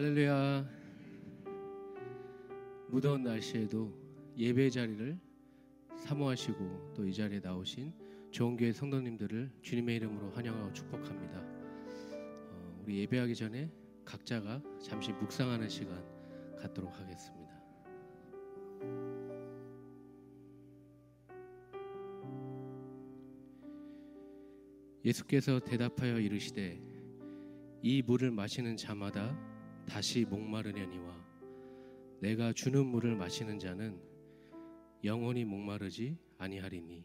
할렐루야. 무더운 날씨에도 예배 자리를 사모하시고 또 이 자리에 나오신 교회 성도님들을 주님의 이름으로 환영하고 축복합니다. 어, 우리 예배하기 전에 각자가 잠시 묵상하는 시간 갖도록 하겠습니다. 예수께서 대답하여 이르시되 이 물을 마시는 자마다 다시 목마르려니와? 내가 주는 물을 마시는 자는 영원히 목마르지 아니하리니.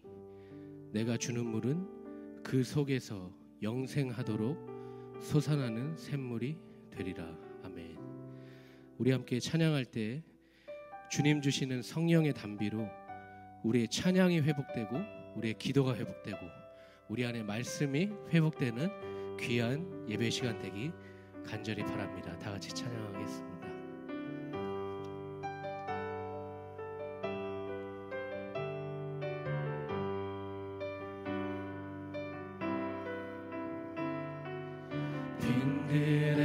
내가 주는 물은 그 속에서 영생하도록 솟아나는 샘물이 되리라. 아멘. 우리 함께 찬양할 때 주님 주시는 성령의 담비로 우리의 찬양이 회복되고 우리의 기도가 회복되고 우리 안에 말씀이 회복되는 귀한 예배 시간 되기 간절히 바랍니다. 다 같이 찬양하겠습니다. 빈들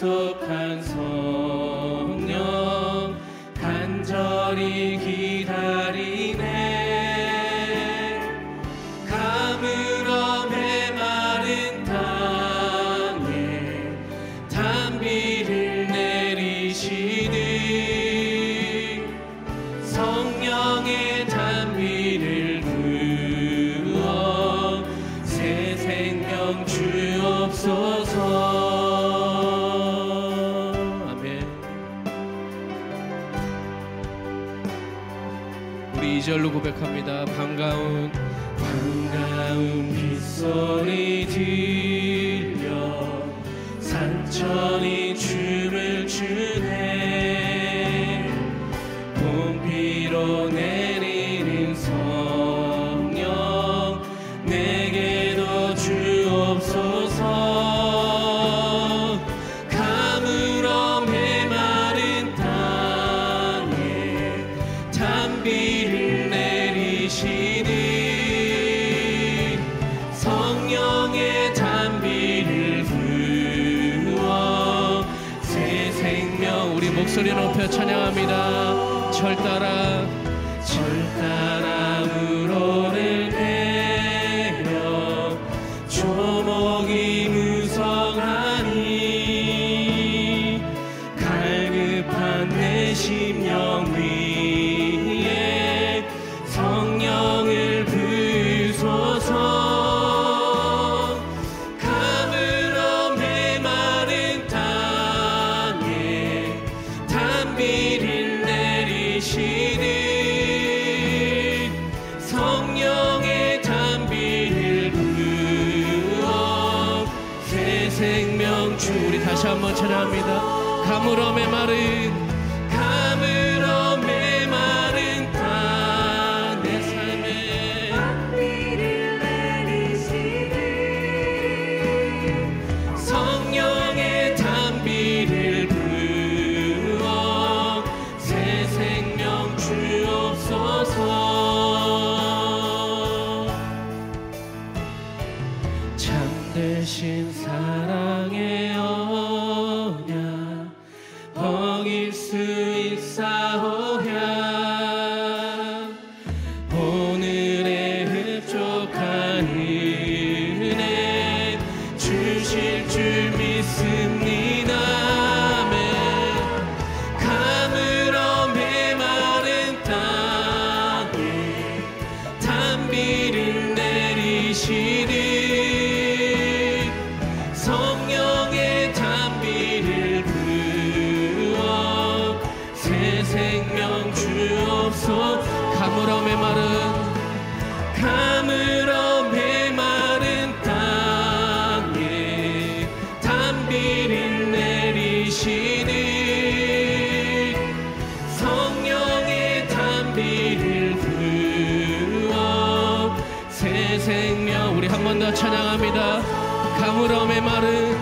주님 절로 고백합니다. 반가운 반가운 빗소리 들려 산천이 춤 심령 위에 성령을 부소서 다시 한번 찬양합니다. 가물음의 말은 물어 메마른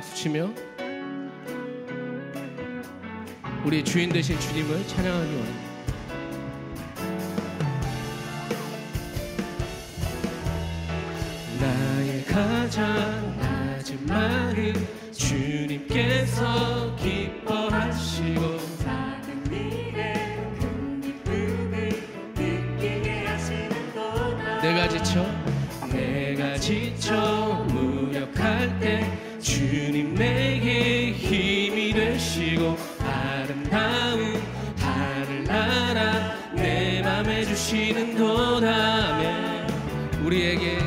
박수 치며 우리 주인 되신 주님을 찬양하기 원합니다. 나의 가장 낮은 마음 주님께서 기뻐하시고 작은 일에 큰 기쁨을 느끼게 하시는도다 내가 지쳐 내가 지쳐 아름다운 하늘나라 내 맘에 주시는 도다에 우리에게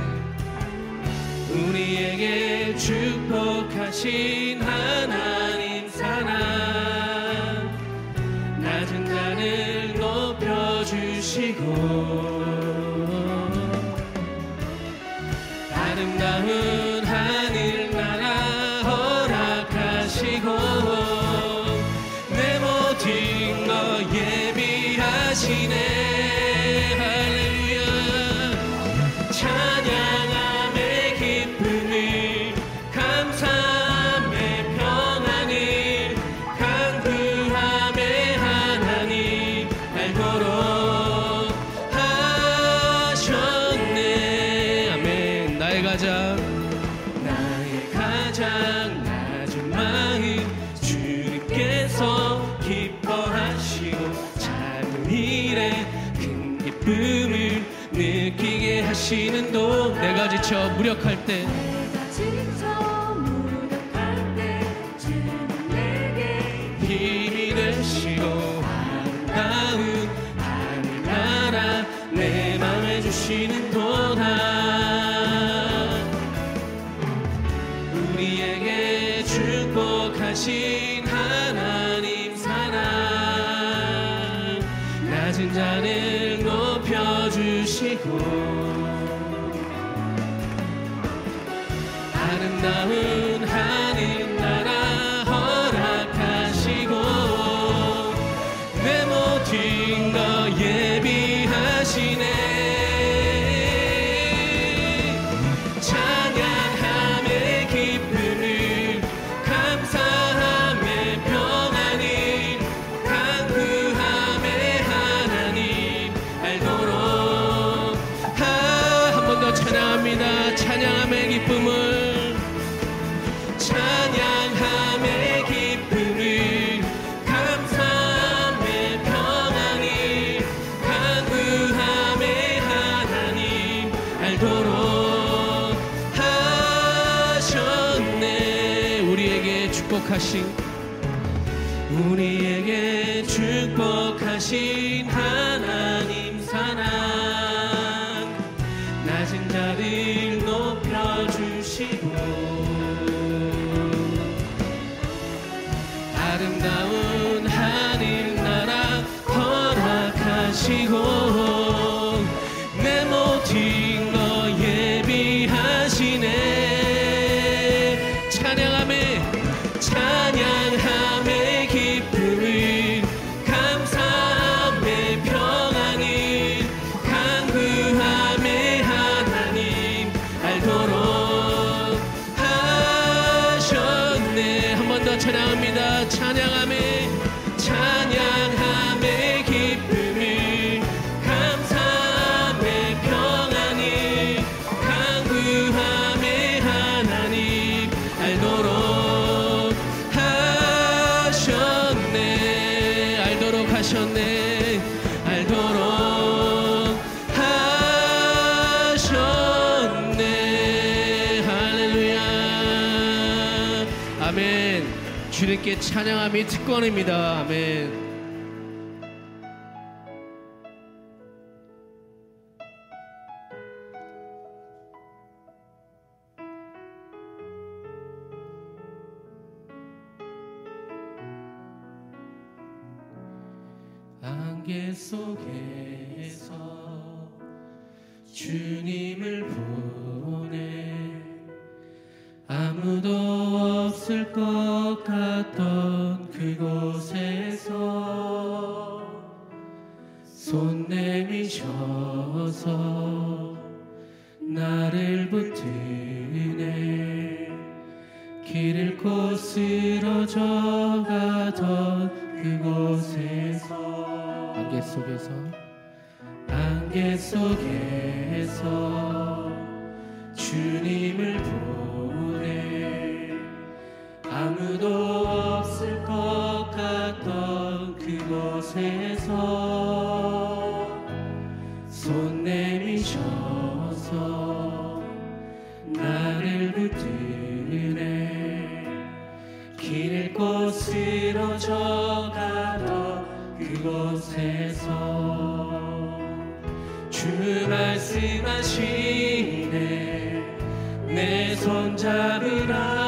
우리에게 축복하신 예 기쁨을 느끼게 하시는도 내가 지쳐 무력할 때. 내가 지쳐 무력할 때 주님 내게 힘이 되시고 아름다운 하늘나라 내 맘에 주시는 주시고 아름다운 하늘나라 찬양합니다. 찬양함의 기쁨을. 찬양함의 기쁨을. 감사함의 평안을 강구함의 하나님 알도록 하셨네. 우리에게 축복하신 우리에게 축복하신 chegou. 찬양합니다. 찬양하며 주님께 찬양함이 특권입니다. 아멘. 안개 속에 그곳에서 손 내미셔서 나를 붙드네. 길 잃고 쓰러져 가던 그곳에서 안개 속에서 안개 속에서 주님을 보내 아무도 없을 곳에서 손 내미셔서 나를 붙드네 길 잃고 쓰러져 가던 그곳에서 주 말씀하시네. 내 손 잡으라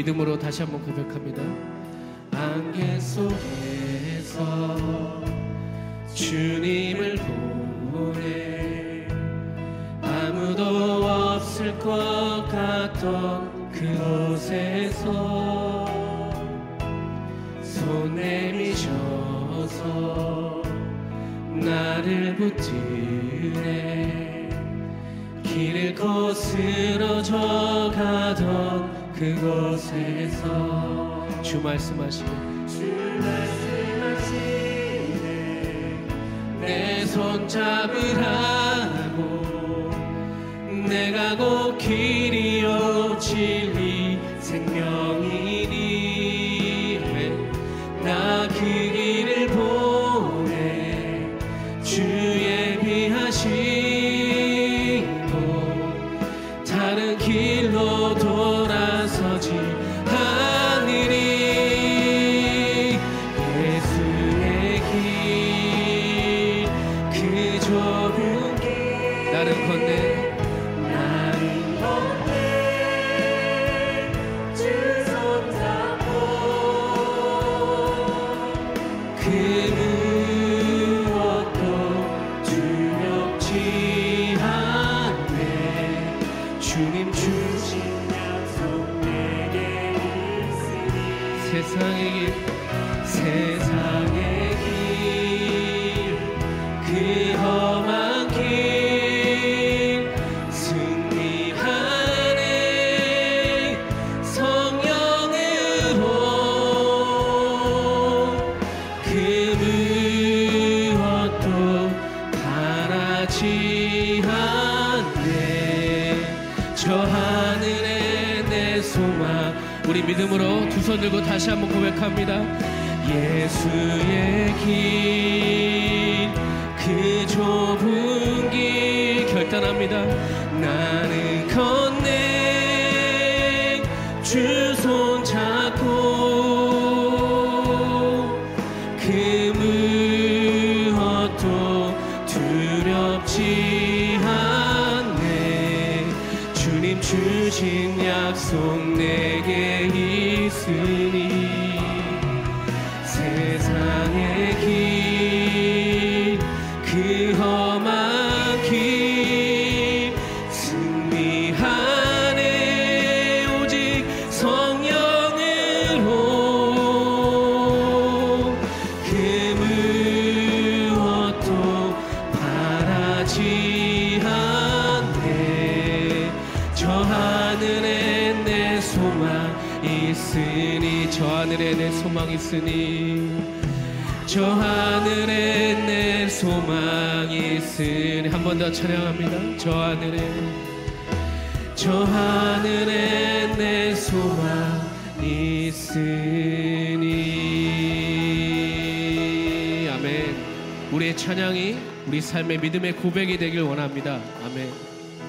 믿음으로 다시 한번 고백합니다. 안개 속에서 주님을 보내 아무도 없을 것 같던 그곳에서 손 내미셔서 나를 붙드네 길을 거스러 져 가던 그곳에서 주 말씀하시네. 주 말씀하시네. 내 손 잡으라고 내가 곧 길이요 진리 그 우리 믿음으로 두 손 들고 다시 한번 고백합니다 예수의 길, 그 좁은 길 결단합니다. 나는 건네 주 손 잡고 그 무엇도 두렵지 주신 약속 내게 있으니 하늘에 내 소망 있으니 저 하늘에 내 소망 있으니 저 하늘에 내 소망 있으니. 한 번 더 찬양합니다. 저 하늘에 저 하늘에 내 소망 있으니. 아멘. 우리의 찬양이 우리 삶의 믿음의 고백이 되길 원합니다. 아멘